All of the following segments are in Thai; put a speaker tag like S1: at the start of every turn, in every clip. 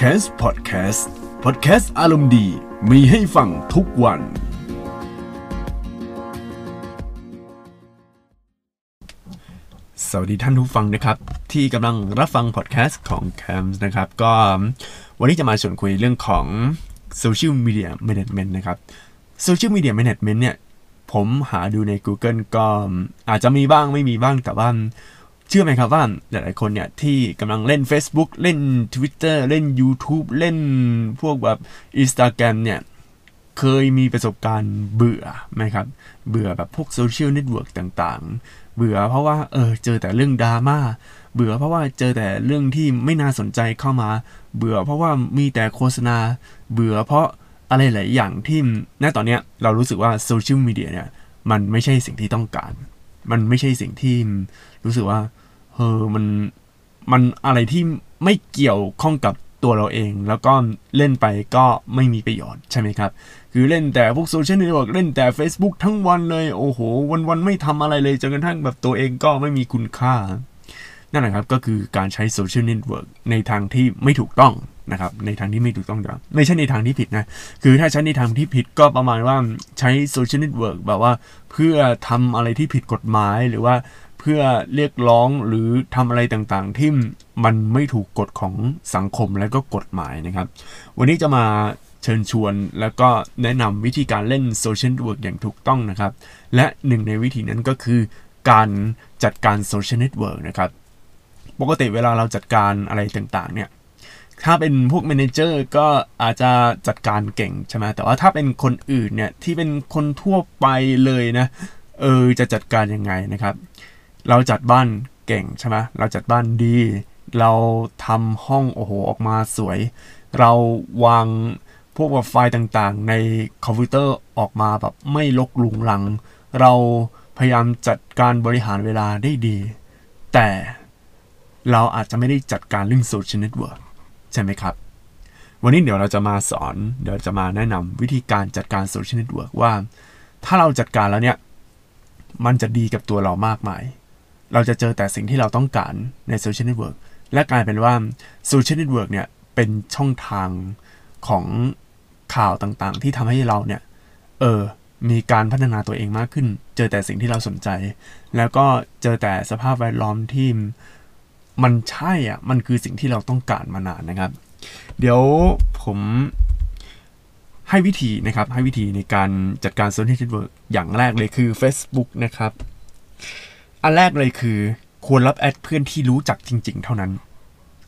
S1: c a s พอดแคสต์พอดแคสต์อารมณ์ดีมีให้ฟังทุกวัน สวัสดีท่านผู้ฟังนะครับ ที่กำลังรับฟังพอดแคสต์ของ c a m นะครับ ก็วันนี้จะมาชวนคุยเรื่องของ Social Media Management นะครับ Social Media Management เนี่ย ผมหาดูใน Google ก็อาจจะมีบ้างไม่มีบ้างแต่ว่า เชื่อไหมครับว่าหลายๆคนเนี่ยที่กำลังเล่น Facebook เล่น Twitter เล่น YouTube เล่นพวกแบบ Instagram เนี่ยเคยมีประสบการณ์เบื่อไหมครับ เบื่อแบบพวกโซเชียลเน็ตเวิร์กต่างๆ เบื่อเพราะว่าเออเจอแต่เรื่องดราม่า เบื่อเพราะว่าเจอแต่เรื่องที่ไม่น่าสนใจเข้ามา เบื่อเพราะว่ามีแต่โฆษณา เบื่อเพราะอะไรหลายอย่างที่ณตอนเนี้ยเรารู้สึกว่าโซเชียลมีเดียเนี่ยมันไม่ใช่สิ่งที่ต้องการ มันไม่ใช่สิ่งที่ รู้สึกว่าเออมันมันอะไรที่ไม่เกี่ยวข้องกับตัวเราเอง แล้วก็เล่นไปก็ไม่มีประโยชน์ใช่ไหมครับ คือเล่นแต่พวกโซเชียลเน็ตเวิร์กเล่นแต่ Facebook ทั้งวันเลย โอ้โห วันๆไม่ทำอะไรเลยจนกระทั่งแบบตัวเองก็ไม่มีคุณค่า นั่นแหละครับก็คือการใช้โซเชียลเน็ตเวิร์กในทางที่ไม่ถูกต้องนะครับในทางที่ไม่ถูกต้องเดี๋ยวไม่ใช่ในทางที่ผิดนะ คือถ้าใช้ในทางที่ผิดก็ประมาณว่าใช้โซเชียลเน็ตเวิร์กแบบว่าเพื่อทำอะไรที่ผิดกฎหมายหรือว่า เพื่อเรียกร้องหรือทำอะไรต่างๆ ที่มันไม่ถูกกฎของสังคมและก็กฎหมายนะครับ วันนี้จะมาเชิญชวนแล้วก็แนะนำวิธีการเล่นโซเชียลเน็ตเวิร์กอย่างถูกต้องนะครับ และหนึ่งในวิธีนั้นก็คือการจัดการโซเชียลเน็ตเวิร์กนะครับ ปกติเวลาเราจัดการอะไรต่างๆ เนี่ยถ้าเป็นพวก m ม n เจอร์ก็อาจจะจัดการเก่งใช่ไหมแต่ว่าถ้าเป็นคนอื่นเนี่ยที่เป็นคนทั่วไปเลยนะ เออจะจัดการยังไงนะครับ เราจัดบ้านเก่งใช่ไหมเราจัดบ้านดี เราทำห้องโอ้โหออกมาสวย เราวางพวกแบบไฟล์ต่างๆ ในคอมพิวเตอร์ออกมาแบบไม่รกรุงรัง เราพยายามจัดการบริหารเวลาได้ดี แต่เราอาจจะไม่ได้จัดการเรื่องโซเชียลเน็ตเวิร์กใช่ไหมครับ วันนี้เดี๋ยวเราจะมาสอน เดี๋ยวจะมาแนะนำวิธีการจัดการโซเชียลเน็ตเวิร์กว่า ถ้าเราจัดการแล้วเนี่ย มันจะดีกับตัวเรามากมาย เราจะเจอแต่สิ่งที่เราต้องการในโซเชียลเน็ตเวิร์กและกลายเป็นว่าโซเชียลเน็ตเวิร์กเนี่ยเป็นช่องทางของข่าวต่างๆ ที่ทำให้เราเนี่ย เออ มีการพัฒนาตัวเองมากขึ้น เจอแต่สิ่งที่เราสนใจ แล้วก็เจอแต่สภาพแวดล้อมที่มันใช่อะ มันคือสิ่งที่เราต้องการมานานนะครับ เดี๋ยวผมให้วิธีนะครับ ให้วิธีในการจัดการโซเชียลเน็ตเวิร์กอย่างแรกเลยคือ Facebook นะครับ อันแรกเลยคือ ควรรับแอดเพื่อนที่รู้จักจริง ๆ เท่านั้น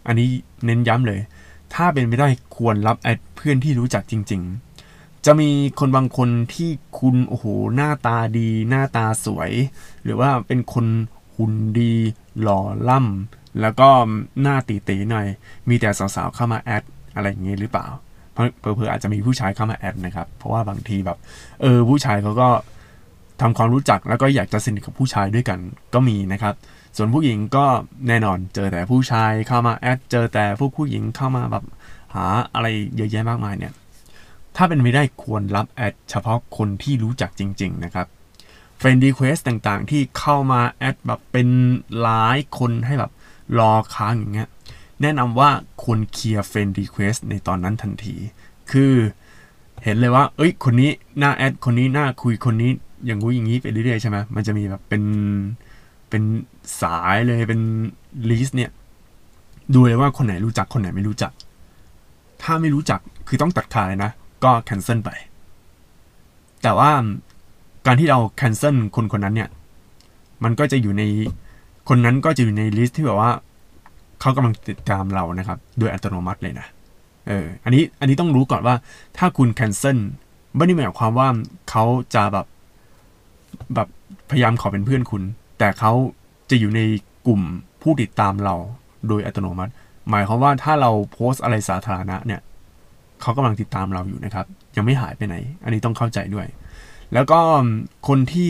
S1: อันนี้เน้นย้ำเลย ถ้าเป็นไปได้ควรรับแอดเพื่อนที่รู้จักจริง ๆ จะมีคนบางคนที่คุณโอ้โหหน้าตาดี หน้าตาสวย หรือว่าเป็นคนหุ่นดี หล่อล่ำแล้วก็หน้าตีๆหน่อย มีแต่สาวๆเข้ามาแอดอะไรอย่างเงี้ยหรือเปล่าเพราะเผื่ออาจจะมีผู้ชายเข้ามาแอดนะครับ เพราะว่าบางทีแบบ เออผู้ชายเขาก็ ทำความรู้จักแล้วก็อยากจะสนิทกับผู้ชายด้วยกันก็มีนะครับ ส่วนผู้หญิงก็แน่นอนเจอแต่ผู้ชายเข้ามาแอดเจอแต่พวกผู้หญิงเข้ามาแบบหาอะไรเยอะแยะมากมายเนี่ย ถ้าเป็นไปได้ควรรับแอดเฉพาะคนที่รู้จักจริง ๆ นะครับ friend request ต่างๆ ที่เข้ามาแอดแบบเป็นหลายคนให้แบบรอค้างอย่างเงี้ย แนะนำว่าควรเคลียร์ friend request ในตอนนั้นทันที คือเห็นเลยว่า เอ้ย คนนี้น่าแอด คนนี้น่าคุย คนนี้ อย่างงู้อย่างนี้ไปเรื่อยๆใช่ไหมมันจะมีแบบเป็นเป็นสายเลยเป็นลิสต์เนี่ย ดูเลยว่าคนไหนรู้จักคนไหนไม่รู้จัก ถ้าไม่รู้จักคือต้องตัดขาดเลยนะ ก็ cancel ไป แต่ว่าการที่เราแคนเซิลคนคนนั้นเนี่ย มันก็จะอยู่ในคนนั้นก็จะอยู่ในลิสต์ที่แบบว่าเขากำลังติดตามเรานะครับ โดยอัตโนมัติเลยนะเอออันนี้อันนี้ต้องรู้ก่อนว่าถ้าคุณ cancel ไม่ได้หมายความว่าเขาจะแบบ แบบพยายามขอเป็นเพื่อนคุณ แต่เขาจะอยู่ในกลุ่มผู้ติดตามเราโดยอัตโนมัติ หมายความว่าถ้าเราโพสอะไรสาธารณะเนี่ยเขากำลังติดตามเราอยู่นะครับ ยังไม่หายไปไหน อันนี้ต้องเข้าใจด้วย แล้วก็คนที่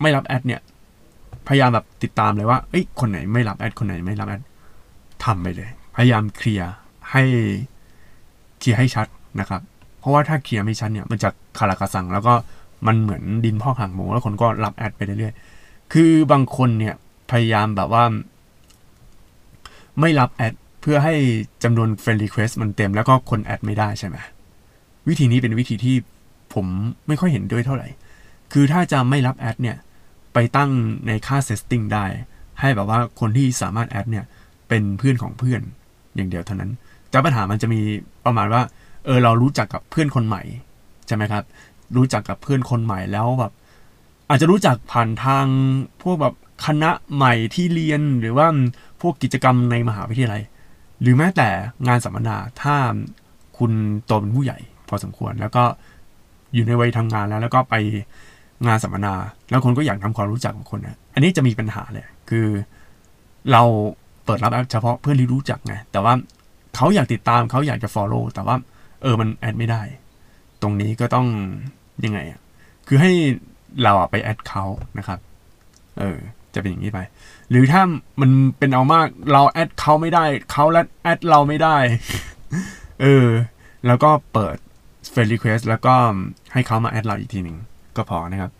S1: ไม่รับแอดเนี่ย พยายามแบบติดตามเลยว่าเอ้ยคนไหนไม่รับแอดคนไหนไม่รับแอดทำไปเลย พยายามเคลียร์ให้เคลียร์ให้ชัดนะครับ เพราะว่าถ้าเคลียร์ไม่ชัดเนี่ยมันจะคาราคาซังแล้วก็ มันเหมือนดินพอกหางหมูแล้วคนก็รับแอดไปเรื่อยๆ คือบางคนเนี่ยพยายามแบบว่า ไม่รับแอดเพื่อให้จำนวน friend request มันเต็มแล้วก็คนแอดไม่ได้ใช่ไหมวิธีนี้เป็นวิธีที่ผมไม่ค่อยเห็นด้วยเท่าไหร่ คือถ้าจะไม่รับแอดเนี่ย ไปตั้งในค่า setting ได้ ให้แบบว่าคนที่สามารถแอดเนี่ย เป็นเพื่อนของเพื่อนอย่างเดียวเท่านั้น แต่ปัญหามันจะมีประมาณว่า เออเรารู้จักกับเพื่อนคนใหม่ใช่ไหมครับ รู้จักกับเพื่อนคนใหม่แล้วแบบ อาจจะรู้จักผ่านทางพวกแบบคณะใหม่ที่เรียนหรือว่าพวกกิจกรรมในมหาวิทยาลัย หรือแม้แต่งานสัมมนาถ้าคุณโตเป็นผู้ใหญ่ พอสมควรแล้วก็อยู่ในวัยทำงานแล้ว แล้วก็ไปงานสัมมนา แล้วคนก็อยากทำความรู้จักกับคนนะอันนี้จะมีปัญหาเลยคือเราเปิดรับเฉพาะเพื่อนที่รู้จักไงแต่ว่าเขาอยากติดตามเขาอยากจะ follow แต่ว่า เออมันแอดไม่ได้ ตรงนี้ก็ต้องยังไงอะคือให้เราอะไปแอดเขานะครับ เออ จะเป็นอย่างนี้ไป หรือถ้ามันเป็นเอามากเราแอดเขาไม่ได้เขาและแอดเราไม่ได้ เออ แล้วก็เปิด friend request แล้วก็ให้เขามาแอดเราอีกทีหนึ่งก็พอนะครับ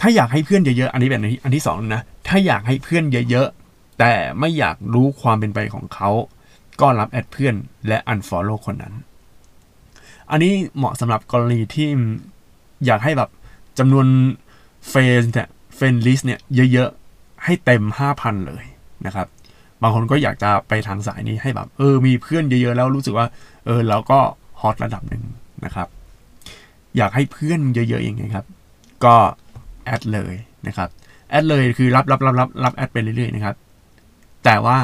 S1: ถ้าอยากให้เพื่อนเยอะๆ อันนี้เป็นอันที่สองนะ ถ้าอยากให้เพื่อนเยอะๆ แต่ไม่อยากรู้ความเป็นไปของเขา ก็รับแอดเพื่อนและ unfollow คนนั้น อันนี้เหมาะสำหรับกรณีที่อยากให้แบบจำนวน friend เนี่ย friend list เนี่ยเยอะๆ ให้เต็ม 5,000 เลยนะครับ บางคนก็อยากจะไปทางสายนี้ให้แบบเออมีเพื่อนเยอะๆ แล้วรู้สึกว่าเออเราก็ฮอตระดับหนึ่งนะครับ อยากให้เพื่อนเยอะๆอย่างไงครับ ก็แอดเลยนะครับแอดเลยคือรับรับรับรับรับแอดไปเรื่อยๆนะครับ แต่ว่า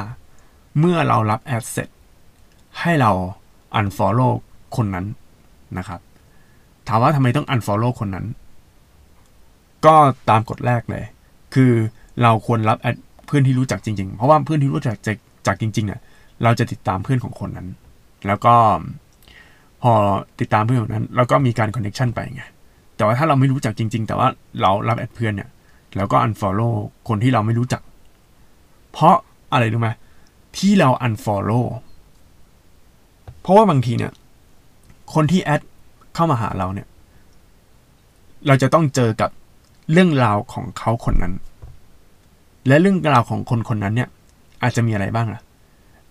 S1: เมื่อเรารับแอดเสร็จให้เรา unfollow คนนั้น นะครับ ถามว่าทำไมต้อง unfollow คนนั้น ก็ตามกฎแรกเลย คือเราควรรับแอดเพื่อนที่รู้จักจริงๆ เพราะว่าเพื่อนที่รู้จักจากจากจริงๆเนี่ยเราจะติดตามเพื่อนของคนนั้น แล้วก็พอติดตามเพื่อนคนนั้นเราก็มีการคอนเนคชันไปไงแต่ว่าถ้าเราไม่รู้จักจริง ๆ แต่ว่าเรารับแอดเพื่อนเนี่ยเราก็ unfollow คนที่เราไม่รู้จัก เพราะอะไรรู้ไหมที่เรา unfollow เพราะว่าบางทีเนี่ย คนที่แอดเข้ามาหาเราเนี่ย เราจะต้องเจอกับเรื่องราวของเขาคนนั้น และเรื่องราวของคนคนนั้นเนี่ย อาจจะมีอะไรบ้างล่ะ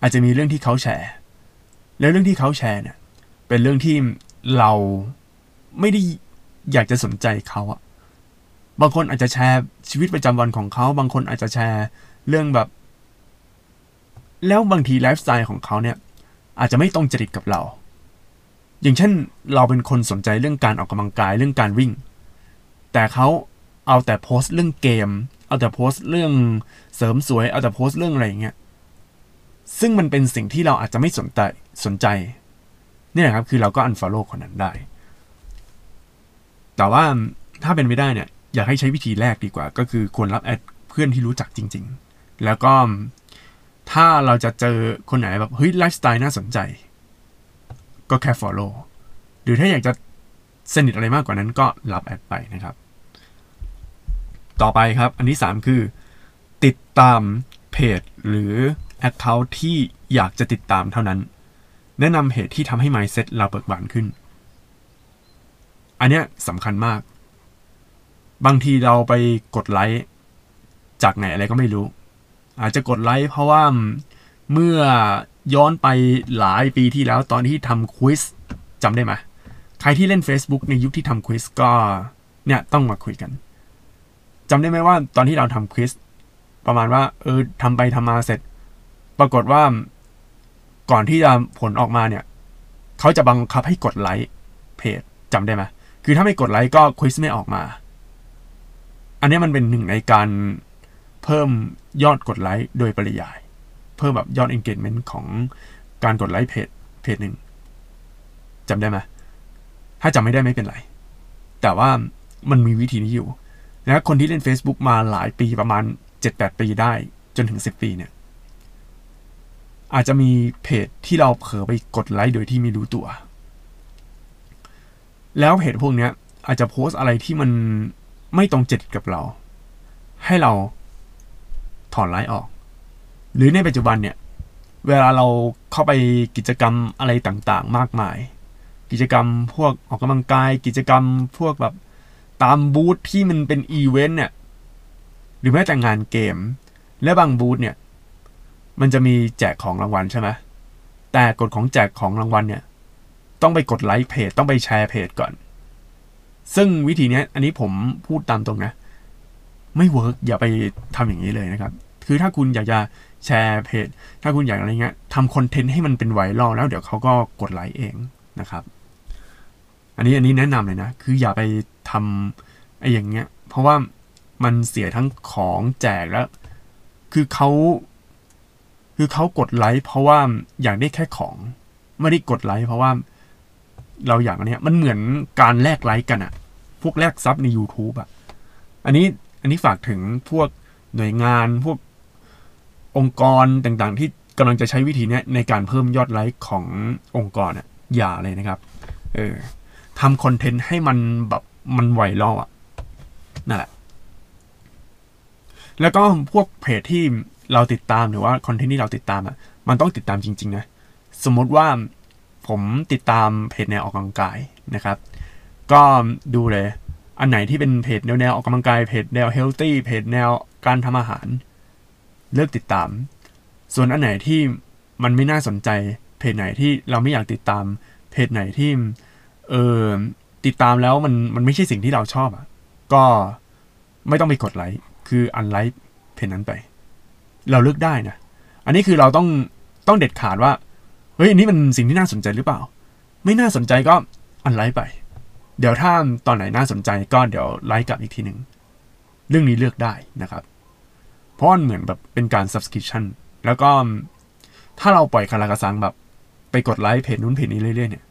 S1: อาจจะมีเรื่องที่เขาแชร์ แล้วเรื่องที่เขาแชร์เนี่ย เป็นเรื่องที่เราไม่ได้อยากจะสนใจเขาอะบางคนอาจจะแชร์ชีวิตประจำวันของเขา บางคนอาจจะแชร์เรื่องแบบ แล้วบางทีไลฟ์สไตล์ของเขาเนี่ย อาจจะไม่ตรงจริตกับเรา อย่างเช่นเราเป็นคนสนใจเรื่องการออกกำลังกายเรื่องการวิ่ง แต่เขาเอาแต่โพสต์เรื่องเกม เอาแต่โพสต์เรื่องเสริมสวย เอาแต่โพสต์เรื่องอะไรอย่างเงี้ยซึ่งมันเป็นสิ่งที่เราอาจจะไม่สนใจสนใจนี่แหละครับคือเราก็ unfollow คนนั้นได้ แต่ว่าถ้าเป็นไม่ได้เนี่ย อยากให้ใช้วิธีแรกดีกว่า ก็คือควรรับแอดเพื่อนที่รู้จักจริง ๆ แล้วก็ถ้าเราจะเจอคนไหนแบบเฮ้ยไลฟ์สไตล์น่าสนใจ ก็แค่ follow หรือถ้าอยากจะสนิทอะไรมากกว่านั้นก็รับแอดไปนะครับ ต่อไปครับ อันที่ 3 คือ ติดตามเพจหรือ Account ที่อยากจะติดตามเท่านั้น แนะนำเพจที่ทำให้ mindset เราเบิกบานขึ้น อันเนี้ยสำคัญมาก บางทีเราไปกดไลค์จากไหนอะไรก็ไม่รู้ อาจจะกดไลค์เพราะว่าเมื่อ ย้อนไปหลายปีที่แล้วตอนที่ทำควิสจำได้ไหมใครที่เล่น Facebook ในยุคที่ทำควิสก็เนี่ยต้องมาคุยกันจำได้ไหมว่าตอนที่เราทำควิสประมาณว่าเออทำไปทำมาเสร็จ ปรากฏว่าก่อนที่จะผลออกมาเนี่ยเขาจะบังคับให้กดไลค์เพจจำได้ไหมคือถ้าไม่กดไลค์ก็ควิสไม่ออกมา อันนี้มันเป็นหนึ่งในการเพิ่มยอดกดไลค์โดยปริยาย พิ่มแบบยอด engagement ของการกดไลค์เพจเพจหนึ่งจำได้ไหมถ้าจำไม่ได้ไม่เป็นไร แต่ว่ามันมีวิธีนี้อยู่และคนที่เล่น Facebook มาหลายปีประมาณ 7-8 ปีได้จนถึง 10 ปีเนี่ย อาจจะมีเพจที่เราเผลอไปกดไลค์โดยที่ไม่รู้ตัว แล้วเพจพวกเนี้ย อาจจะโพสอะไรที่มันไม่ตรงจิตกับเรา ให้เราถอนไลค์ออก หรือในปัจจุบันเนี่ย เวลาเราเข้าไปกิจกรรมอะไรต่างๆ มากมาย กิจกรรมพวกออกกำลังกาย กิจกรรมพวกแบบตามบูธที่มันเป็นอีเวนต์เนี่ย หรือแม้แต่งานเกม และบางบูธเนี่ย มันจะมีแจกของรางวัลใช่ไหมแต่กฎของแจกของรางวัลเนี่ย ต้องไปกดไลค์เพจ ต้องไปแชร์เพจก่อน ซึ่งวิธีนี้อันนี้ผมพูดตามตรงนะ ไม่ work อย่าไปทำอย่างนี้เลยนะครับ คือถ้าคุณอยากจะ แชร์เพจ ถ้าคุณอยากอะไรเงี้ยทำคอนเทนต์ให้มันเป็นไวรัลแล้วเดี๋ยวเขาก็กดไลค์เองนะครับ อันนี้อันนี้แนะนำเลยนะ คืออย่าไปทำไอ้อย่างเงี้ย เพราะว่ามันเสียทั้งของแจกแล้ว คือเขาคือเขากดไลค์เพราะว่าอยากได้แค่ของไม่ได้กดไลค์เพราะว่าเราอยากอันเนี้ยมันเหมือนการแลกไลค์กันอะพวกแลกซับใน YouTube อะอันนี้อันนี้ฝากถึงพวกหน่วยงานพวก องค์กรต่างๆ ที่กำลังจะใช้วิธีนี้ในการเพิ่มยอดไลค์ขององค์กรอะอย่าเลยนะครับ เออทำคอนเทนต์ให้มันแบบมันไวรัลอะนั่นแหละ แล้วก็พวกเพจที่เราติดตามหรือว่าคอนเทนต์ที่เราติดตามอะมันต้องติดตามจริง ๆ นะ สมมติว่าผมติดตามเพจแนวออกกำลังกายนะครับ ก็ดูเลย อันไหนที่เป็นเพจแนวแนวออกกำลังกายเพจแนว healthy เพจแนวการทำอาหาร เลือกติดตาม ส่วนอันไหนที่มันไม่น่าสนใจ เพจไหนที่เราไม่อยากติดตาม เพจไหนที่เออติดตามแล้วมันมันไม่ใช่สิ่งที่เราชอบอะ ก็ไม่ต้องไปกดไลค์ คืออันไลค์เพจนั้นไป เราเลือกได้นะ อันนี้คือเราต้องต้องเด็ดขาดว่า เฮ้ยอันนี้มันสิ่งที่น่าสนใจหรือเปล่า ไม่น่าสนใจก็อันไลค์ไป เดี๋ยวถ้าตอนไหนน่าสนใจก็เดี๋ยวไลค์กลับอีกทีหนึ่ง เรื่องนี้เลือกได้นะครับ ราะมันเหมือนแบบเป็นการ subscription แล้วก็ถ้าเราปล่อยคาราคาซังแบบไปกดไลค์เพจนู้นเพจนี้เรื่อยๆเนี่ย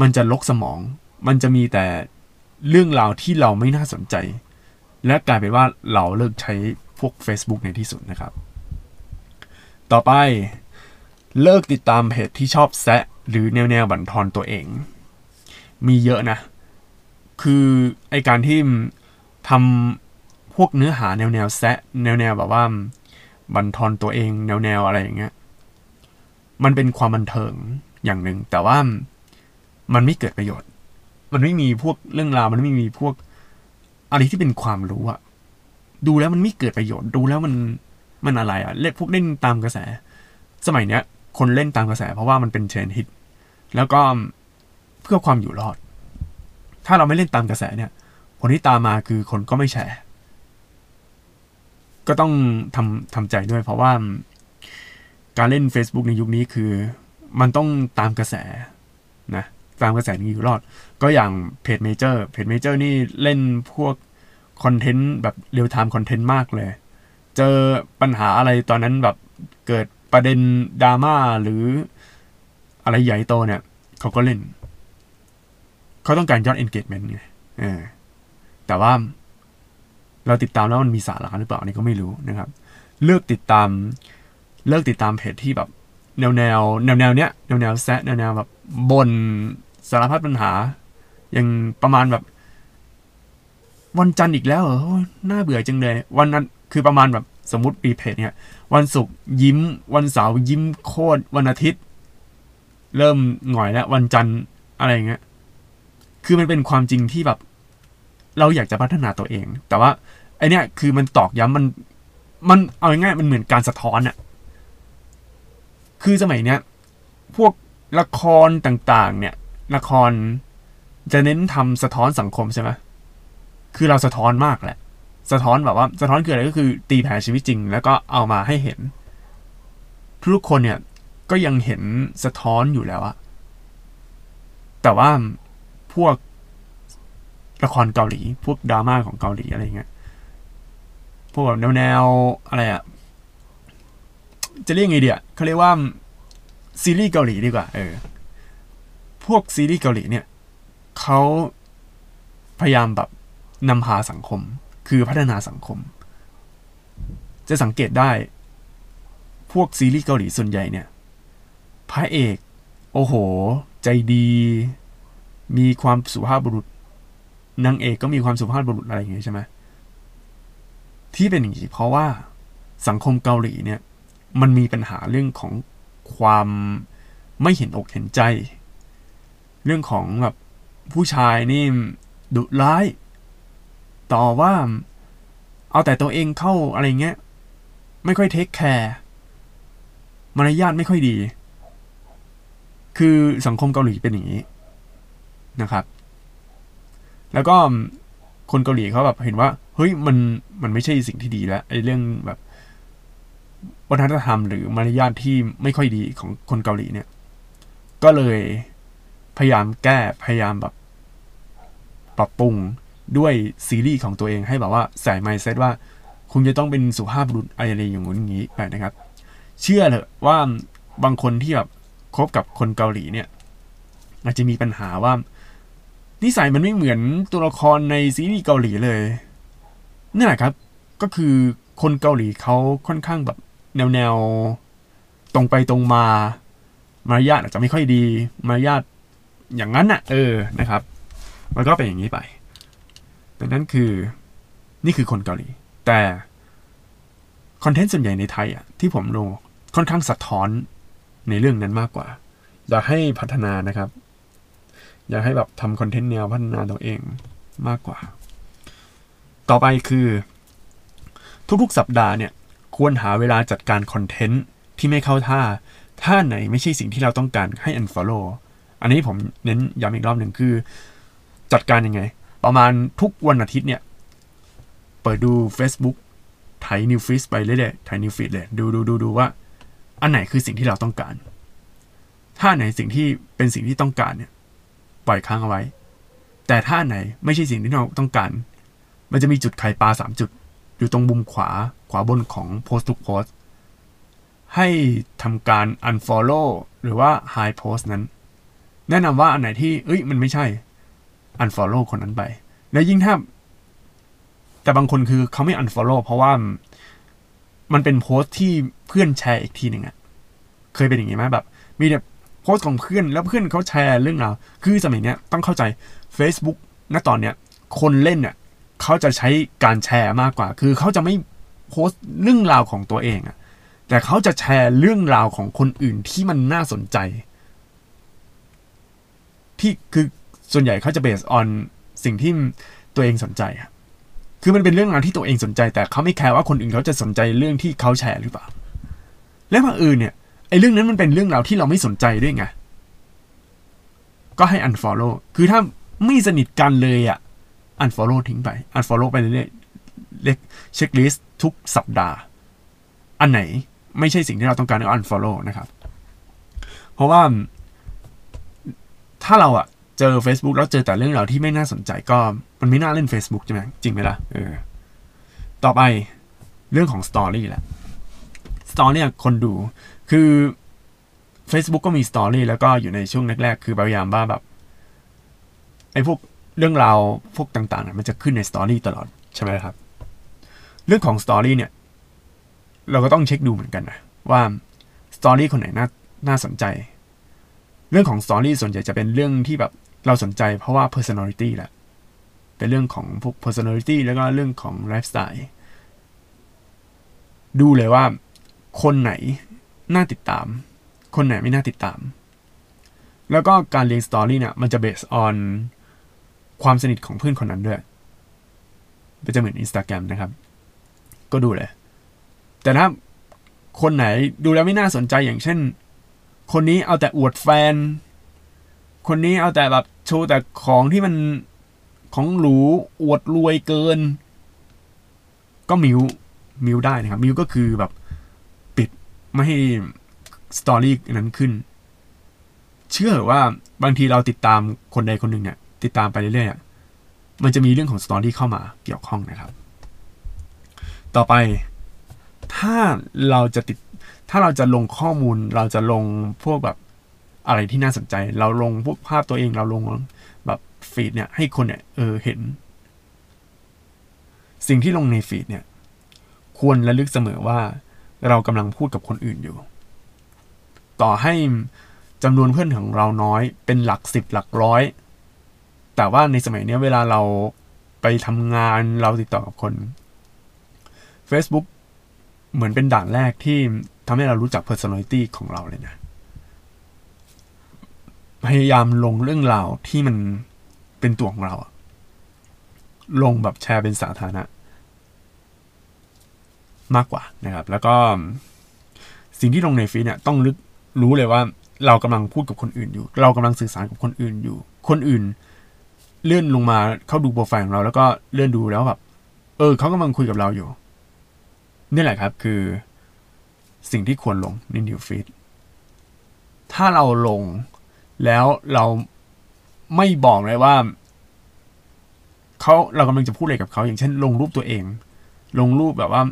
S1: มันจะลกสมอง มันจะมีแต่เรื่องราวที่เราไม่น่าสนใจ และกลายเป็นว่าเราเลิกใช้พวก Facebook ในที่สุดนะครับ ต่อไปเลิกติดตามเพจที่ชอบแซะหรือแนวแนวบั่นทอนตัวเอง มีเยอะนะ คือไอการที่ทำ พวกเนื้อหาแนวแนวแซะแนวแนวแบบว่าบันทอนตัวเองแนวแนวอะไรอย่างเงี้ย มันเป็นความบันเทิงอย่างหนึ่ง แต่ว่ามันไม่เกิดประโยชน์ มันไม่มีพวกเรื่องราวมันไม่มีพวกอะไรที่เป็นความรู้อะดูแล้วมันไม่เกิดประโยชน์ดูแล้วมันมันอะไรอะเล่นพวกเล่นตามกระแส สมัยเนี้ย คนเล่นตามกระแส เพราะว่ามันเป็นเทรนด์ฮิตแล้วก็เพื่อความอยู่รอด ถ้าเราไม่เล่นตามกระแสเนี่ย ผลที่ตามมาคือคนก็ไม่แชร์ ก็ต้องทำทำใจด้วย เพราะว่าการเล่น Facebook ในยุคนี้คือ มันต้องตามกระแสนะตามกระแสนี้อยู่รอด ก็อย่างเพจเมเจอร์เพจเมเจอร์นี่เล่นพวกคอนเทนต์แบบ real-time content มากเลย เจอปัญหาอะไรตอนนั้นแบบเกิดประเด็นดราม่าหรืออะไรใหญ่โตเนี่ย เขาก็เล่น เขาต้องการยอด engagement ไงแต่ว่า เราติดตามแล้วมันมีสาระหรือเปล่านี่ก็ไม่รู้นะครับ เลือกติดตามเลิกติดตามเพจที่แบบ แนวแนวแนวแนวเนี้ยแนวแนวแซะแนวแนวแบบบนสารพัดปัญหา อย่างประมาณแบบ วันจันทร์อีกแล้วเหรอโอ้ยน่าเบื่อจังเลย วันนั้นคือประมาณแบบสมมติปีเพจเนี่ย วันศุกร์ยิ้ม วันเสาร์ยิ้มโคตรวันอาทิตย์ เริ่มหงอยแล้ว วันจันทร์อะไรอย่างเงี้ยคือมันเป็นความจริงที่แบบ เราอยากจะพัฒนาตัวเอง แต่ว่า ไอเนี้ยคือมันตอกย้ำมัน มันเอาง่ายๆมันเหมือนการสะท้อนอะคือสมัยเนี้ยพวกละครต่างๆ เนี่ย ละครจะเน้นทำสะท้อนสังคมใช่ไหมคือเราสะท้อนมากแหละ สะท้อนแบบว่า สะท้อนคืออะไรก็คือ ตีแผ่ชีวิตจริง แล้วก็เอามาให้เห็น ทุกคนเนี่ยก็ยังเห็นสะท้อนอยู่แล้วอะแต่ว่าพวกละครเกาหลี พวกดราม่าของเกาหลีอะไรเงี้ย พวกแบบแนวๆอะไรอะจะเรียกไงเดียเขาเรียกว่าซีรีส์เกาหลีดีกว่า เออ พวกซีรีส์เกาหลีเนี่ยเขาพยายามแบบนำพาสังคม คือพัฒนาสังคม จะสังเกตได้ พวกซีรีส์เกาหลีส่วนใหญ่เนี่ย พระเอก โอ้โห ใจดี มีความสุภาพบุรุษนางเอกก็มีความสุภาพบุรุษอะไรอย่างเงี้ยใช่ไหม ที่เป็นอย่างนี้เพราะว่าสังคมเกาหลีเนี่ยมันมีปัญหาเรื่องของความไม่เห็นอกเห็นใจ เรื่องของแบบผู้ชายนี่ดุร้าย ต่อว่าเอาแต่ตัวเองเข้าอะไรเงี้ย ไม่ค่อยเทคแคร์มารยาทไม่ค่อยดี คือสังคมเกาหลีเป็นอย่างนี้นะครับ แล้วก็ คนเกาหลีเขาแบบเห็นว่า เฮ้ยมันมันไม่ใช่สิ่งที่ดีแล้วไอ้เรื่องแบบวัฒนธรรมหรือมารยาทที่ไม่ค่อยดีของคนเกาหลีเนี่ย ก็เลยพยายามแก้พยายามแบบ ปรับปรุงด้วยซีรีส์ของตัวเองให้แบบว่าใส่ไมซ์เซตว่า คุณจะต้องเป็นสุภาพบุรุษอะไรอย่างงู้นอย่างนี้ไปนะครับ เชื่อเถอะว่าบางคนที่แบบคบกับคนเกาหลีเนี่ย อาจจะมีปัญหาว่า นิสัยมันไม่เหมือนตัวละครในซีรีส์เกาหลีเลยนั่นแหละครับ ก็คือคนเกาหลีเขาค่อนข้างแบบแนวแนวตรงไปตรงมา มารยาทอาจจะไม่ค่อยดี มารยาทอย่างนั้นน่ะ เออนะครับ มันก็เป็นอย่างนี้ไปดังนั้นคือนี่คือคนเกาหลี แต่คอนเทนต์ส่วนใหญ่ในไทยอะที่ผมลงค่อนข้างสะท้อนในเรื่องนั้นมากกว่า อยากให้พัฒนานะครับ อยากให้แบบทำคอนเทนต์แนวพัฒนาตัวเองมากกว่า ต่อไปคือ ทุกๆสัปดาห์เนี่ย ควรหาเวลาจัดการคอนเทนต์ที่ไม่เข้าท่า ถ้าไหนไม่ใช่สิ่งที่เราต้องการให้ unfollow อันนี้ผมเน้นย้ำอีกรอบหนึ่งคือ จัดการยังไง ประมาณทุกวันอาทิตย์เนี่ย เปิดดู Facebook ไถ news feed ไปเรื่อยๆไถ news feed เลยดูดูดูดูว่า อันไหนคือสิ่งที่เราต้องการ ถ้าไหนสิ่งที่เป็นสิ่งที่ต้องการเนี่ย ปล่อยค้างเอาไว้ แต่ถ้าไหนไม่ใช่สิ่งที่เราต้องการ มันจะมีจุดไข่ปลาสามจุด อยู่ตรงมุมขวาขวาบนของโพสต์ทุกโพสต์ ให้ทำการ unfollow หรือว่า high post นั้น แนะนำว่าอันไหนที่เอ้ยมันไม่ใช่ unfollow คนนั้นไป และยิ่งถ้า แต่บางคนคือเขาไม่ unfollow เพราะว่ามันเป็นโพสต์ที่เพื่อนแชร์อีกทีหนึ่งอะเคยเป็นอย่างนี้ไหมแบบ มีแบบ โพสต์ของเพื่อนแล้วเพื่อนเขาแชร์เรื่องราวคือสมัยเนี้ยต้องเข้าใจ Facebook ณตอนเนี้ยคนเล่นเนี่ยเขาจะใช้การแชร์มากกว่า คือเขาจะไม่โพสต์เรื่องราวของตัวเองอะแต่เขาจะแชร์เรื่องราวของคนอื่นที่มันน่าสนใจ ที่คือส่วนใหญ่เขาจะ based on สิ่งที่ตัวเองสนใจอะคือมันเป็นเรื่องราวที่ตัวเองสนใจ แต่เขาไม่แคร์ว่าคนอื่นเขาจะสนใจเรื่องที่เขาแชร์หรือเปล่า และบางอื่นเนี่ย ไอ้เรื่องนั้นมันเป็นเรื่องราวที่เราไม่สนใจด้วยไง ก็ให้ unfollow คือถ้าไม่สนิทกันเลยอะ unfollow ทิ้งไป unfollow ไปเรื่อยเล็กเช็คลิสต์ทุกสัปดาห์ อันไหนไม่ใช่สิ่งที่เราต้องการก็ unfollow นะครับ เพราะว่าถ้าเราอะเจอ Facebook แล้วเจอแต่เรื่องราวที่ไม่น่าสนใจก็มันไม่น่าเล่น Facebook ใช่ไหมจริงไหมล่ะเออต่อไปเรื่องของ Story แหละ Story เนี่คนดู คือ Facebook ก็มี Story แล้วก็อยู่ในช่วงแรกๆ คือพยายามว่าแบบไอ้พวกเรื่องราวพวกต่างๆ มันจะขึ้นใน Story ตลอดใช่ไหมครับ เรื่องของ Story เนี่ย เราก็ต้องเช็คดูเหมือนกันนะว่า Story คนไหนน่าน่าสนใจ เรื่องของ Story ส่วนใหญ่จะเป็นเรื่องที่แบบเราสนใจเพราะว่า personality แหละ เป็นเรื่องของพวก personality แล้วก็เรื่องของ lifestyle ดูเลยว่าคนไหน น่าติดตาม คนไหนไม่น่าติดตาม แล้วก็การเรียงสตอรี่เนี่ยมันจะ based on ความสนิทของเพื่อนคนนั้นด้วยมันจะเหมือน Instagram นะครับ ก็ดูเลย แต่ถ้าคนไหนดูแล้วไม่น่าสนใจอย่างเช่น คนนี้เอาแต่อวดแฟน คนนี้เอาแต่แบบโชว์แต่ของที่มันของหรูอวดรวยเกิน ก็มิวมิวได้นะครับ มิวก็คือแบบ ไม่ให้สตอรี่นั้นขึ้น เชื่อว่าบางทีเราติดตามคนใดคนหนึ่งเนี่ย ติดตามไปเรื่อยๆมันจะมีเรื่องของสตอรี่เข้ามาเกี่ยวข้องนะครับ ต่อไป ถ้าเราจะติด ถ้าเราจะลงข้อมูล เราจะลงพวกแบบอะไรที่น่าสนใจ เราลงพวกภาพตัวเอง เราลงแบบฟีดเนี่ยให้คนเนี่ยเออเห็น สิ่งที่ลงในฟีดเนี่ย ควรระลึกเสมอว่า เรากำลังพูดกับคนอื่นอยู่ ต่อให้จำนวนเพื่อนของเราน้อย เป็นหลักสิบหลักร้อย แต่ว่าในสมัยนี้เวลาเราไปทำงานเราติดต่อกับคน Facebook เหมือนเป็นด่านแรกที่ทำให้เรารู้จัก personality ของเราเลยนะ พยายามลงเรื่องราวที่มันเป็นตัวของเรา ลงแบบแชร์เป็นสาธารณะ มากกว่านะครับ แล้วก็สิ่งที่ลงในฟีดเนี่ยต้องลึกรู้เลยว่าเรากำลังพูดกับคนอื่นอยู่ เรากำลังสื่อสารกับคนอื่นอยู่ คนอื่น เลื่อนลงมาเข้าดูโปรไฟล์ของเรา แล้วก็เลื่อนดูแล้วแบบเออเขากำลังคุยกับเราอยู่นี่แหละครับคือสิ่งที่ควรลงในนิวฟีดถ้าเราลงแล้วเราไม่บอกเลยว่าเขาเรากำลังจะพูดอะไรกับเขาอย่างเช่น ลงรูปตัวเอง ลงรูปแบบว่า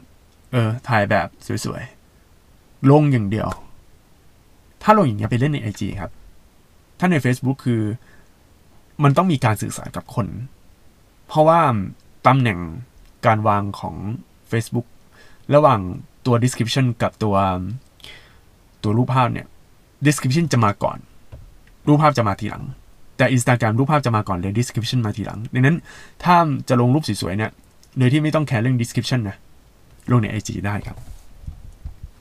S1: เออ ถ่ายแบบสวยๆ ลงอย่างเดียว ถ้าลงอย่างเงี้ยไปเล่นในไอจครับ ถ้าใน Facebook คือ มันต้องมีการสื่อสารกับคน เพราะว่าตำแหน่งการวางของ Facebook ระหว่างตัว description กับตัวตัวรูปภาพเนี่ย description จะมาก่อน รูปภาพจะมาทีหลัง แต่ Instagram รูปภาพจะมาก่อนเลย description มาทีหลัง ดังนั้นถ้าจะลงรูปสวยๆเนี่ยโดยที่ไม่ต้องแคร์เรื่อง description นะ ลงใน IG ได้ครับ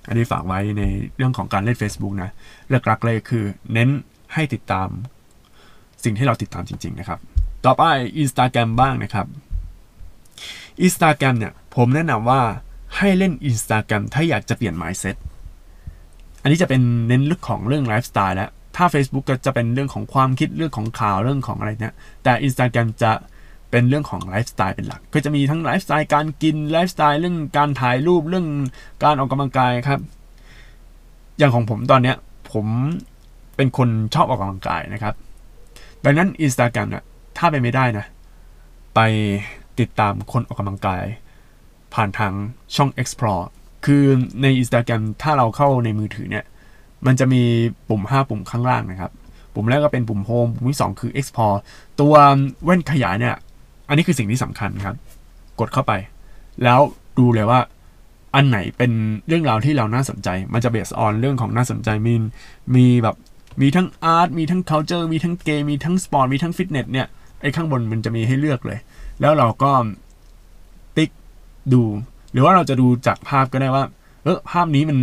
S1: อันนี้ฝากไว้ในเรื่องของการเล่น Facebook นะหลักๆเลยคือ เน้นให้ติดตาม สิ่งที่เราติดตามจริง ๆ นะครับ ต่อไป Instagram บ้างนะครับ Instagram เนี่ยผมแนะนำว่าให้เล่น Instagram ถ้าอยากจะเปลี่ยน mindset อันนี้จะเป็นเน้นลึกของเรื่องไลฟ์สไตล์แล้วถ้า Facebook ก็จะเป็นเรื่องของความคิดเรื่องของข่าวเรื่องของอะไรเนี่ยแต่ Instagram จะ เป็นเรื่องของไลฟ์สไตล์เป็นหลัก ก็จะมีทั้งไลฟ์สไตล์การกินไลฟ์สไตล์เรื่องการถ่ายรูปเรื่องการออกกำลังกายครับ อย่างของผมตอนเนี้ยผมเป็นคนชอบออกกำลังกายนะครับ ดังนั้น Instagram เนี่ยถ้าไปไม่ได้นะ ไปติดตามคนออกกำลังกาย ผ่านทางช่อง explore คือใน Instagram ถ้าเราเข้าในมือถือเนี่ย มันจะมีปุ่ม 5 ปุ่มข้างล่างนะครับ ปุ่มแรกก็เป็นปุ่ม Home ปุ่มที่ 2 คือ Export ตัวแว่นขยายเนี่ย อันนี้คือสิ่งที่สำคัญครับ กดเข้าไป แล้วดูเลยว่าอันไหนเป็นเรื่องราวที่เราน่าสนใจ มันจะ based on เรื่องของน่าสนใจมีมีแบบมีทั้ง art มีทั้ง culture มีทั้งเกมมีทั้งสปอร์ตมีทั้งฟิตเนสเนี่ยไอ้ข้างบนมันจะมีให้เลือกเลย แล้วเราก็ติ๊กดู หรือว่าเราจะดูจากภาพก็ได้ว่า เออภาพนี้มัน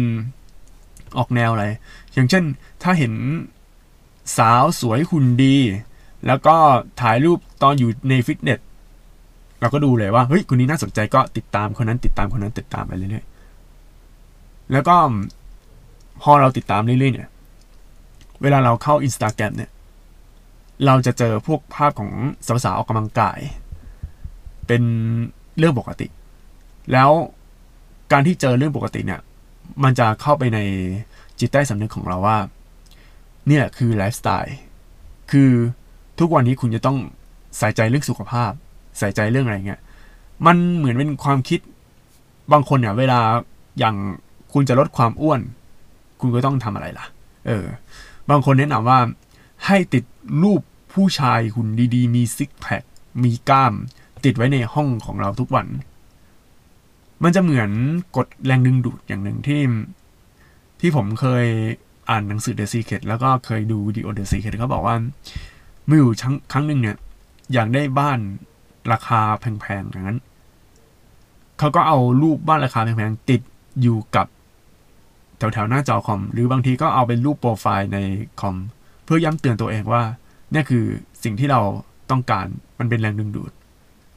S1: ออกแนวอะไร อย่างเช่นถ้าเห็นสาวสวยหุ่นดี แล้วก็ถ่ายรูปตอนอยู่ในฟิตเนส เราก็ดูเลยว่าเฮ้ยคนนี้น่าสนใจก็ติดตามคนนั้นติดตามคนนั้นติดตามไปเรื่อยๆแล้วก็พอเราติดตามเรื่อยๆเนี่ย เวลาเราเข้า Instagram เนี่ย เราจะเจอพวกภาพของสาวๆออกกำลังกาย เป็นเรื่องปกติ แล้วการที่เจอเรื่องปกติเนี่ย มันจะเข้าไปในจิตใต้สำนึกของเราว่า นี่แหละคือไลฟ์สไตล์ คือทุกวันนี้คุณจะต้องใส่ใจเรื่องสุขภาพ ใส่ใจเรื่องอะไรเงี้ยมันเหมือนเป็นความคิดบางคนเนี่ย เวลาอย่างคุณจะลดความอ้วน คุณก็ต้องทำอะไรล่ะ เออ บางคนแนะนำว่าให้ติดรูปผู้ชายหุ่นดีๆ มีซิกแพคมีกล้าม ติดไว้ในห้องของเราทุกวัน มันจะเหมือนกดแรงดึงดูดอย่างหนึ่งที่ที่ผมเคยอ่านหนังสือ The Secret แล้วก็เคยดูวิดีโอ The Secret เขาบอกว่ามีอยู่ครั้งหนึ่งเนี่ย อยากได้บ้าน ราคาแพงๆอย่างนั้น เขาก็เอารูปบ้านราคาแพงๆติดอยู่กับแถวๆหน้าจอคอม หรือบางทีก็เอาเป็นรูปโปรไฟล์ในคอม เพื่อย้ำเตือนตัวเองว่านี่คือสิ่งที่เราต้องการมันเป็นแรงดึงดูด